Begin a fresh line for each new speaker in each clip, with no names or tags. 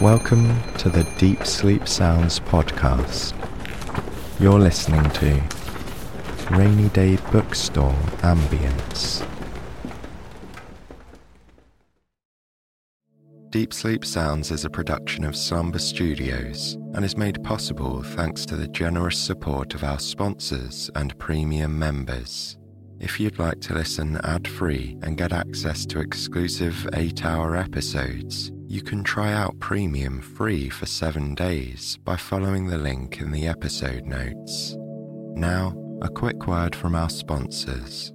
Welcome to the Deep Sleep Sounds podcast. You're listening to Rainy Day Bookstore Ambience. Deep Sleep Sounds is a production of Slumber Studios and is made possible thanks to the generous support of our sponsors and premium members. If you'd like to listen ad free and get access to exclusive 8 hour episodes, you can try out Premium free for 7 days by following the link in the episode notes. Now, a quick word from our sponsors.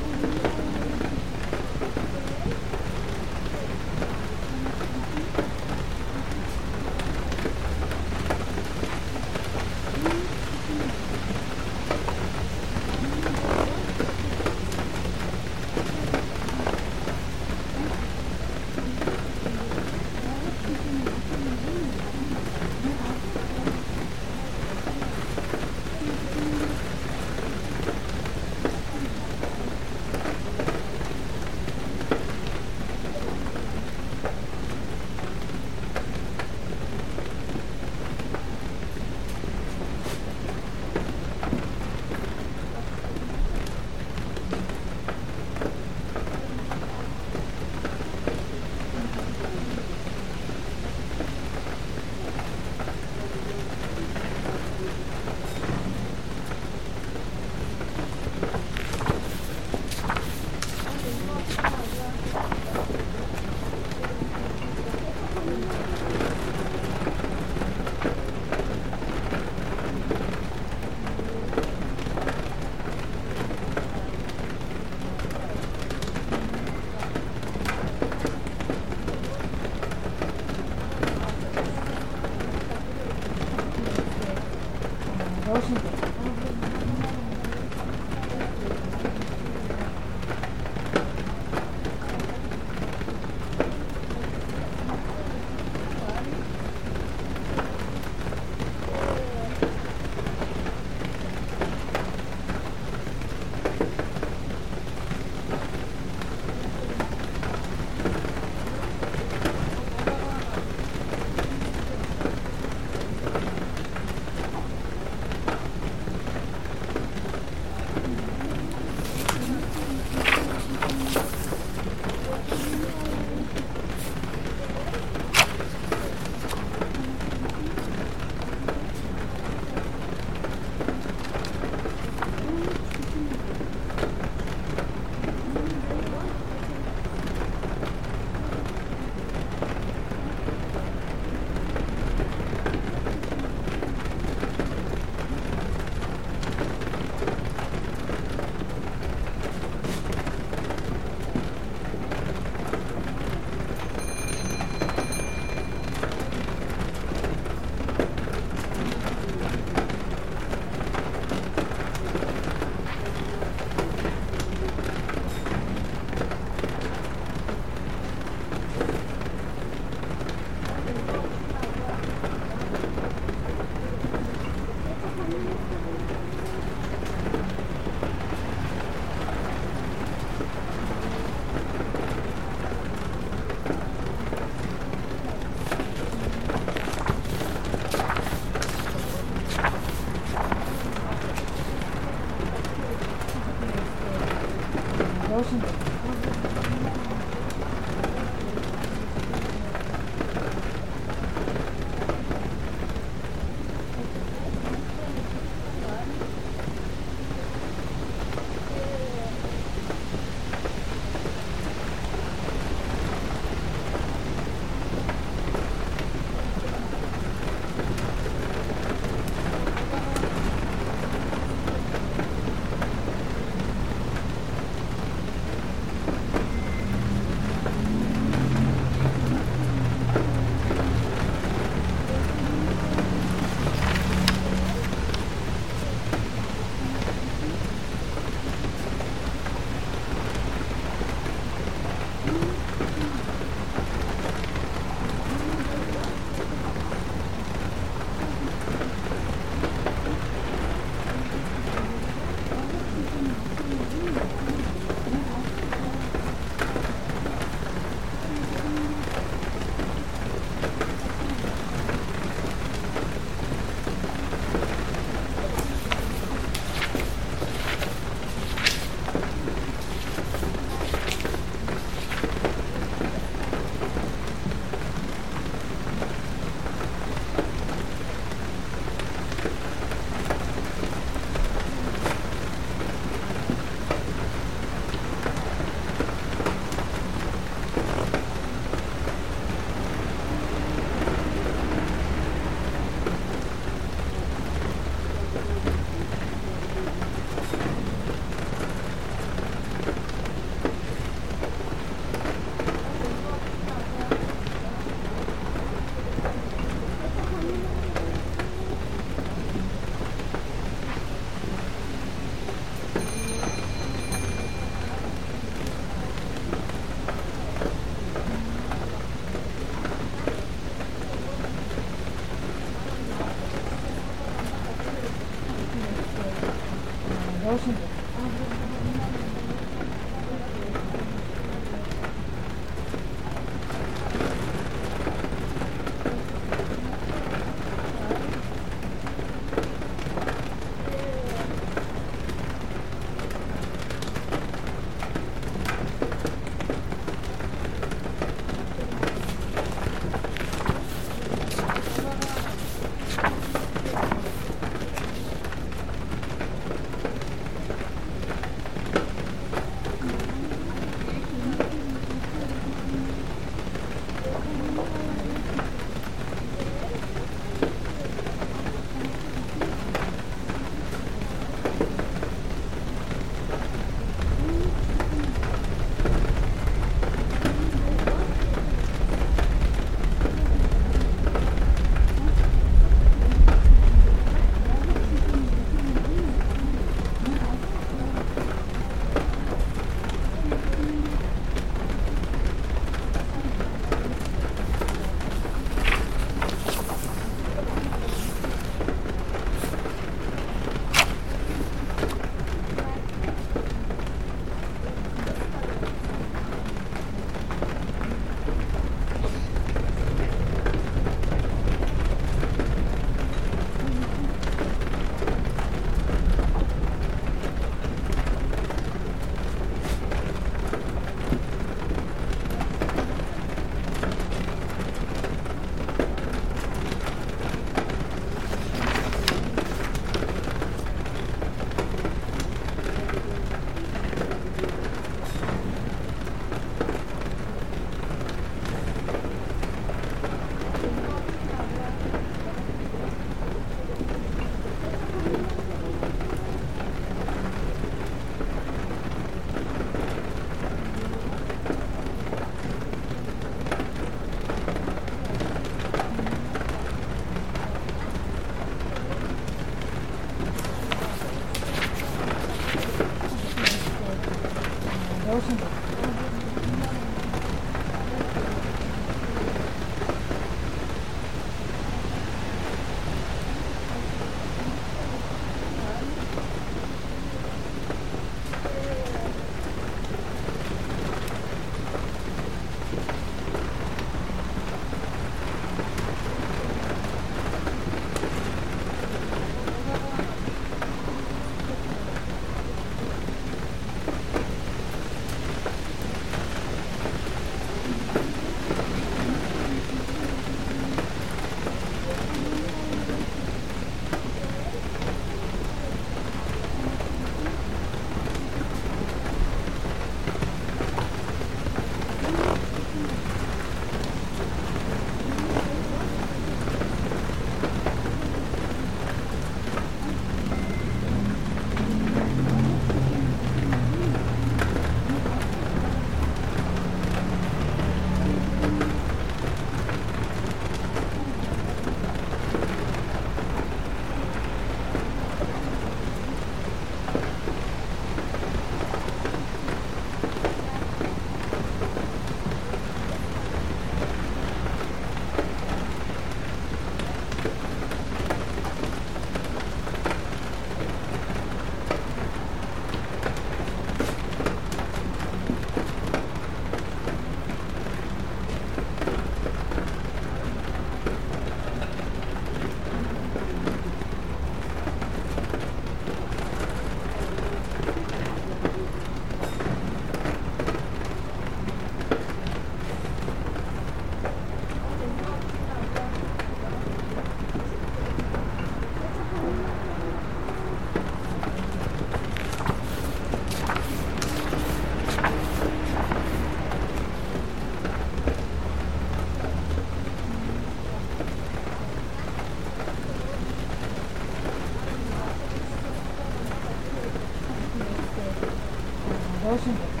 都是。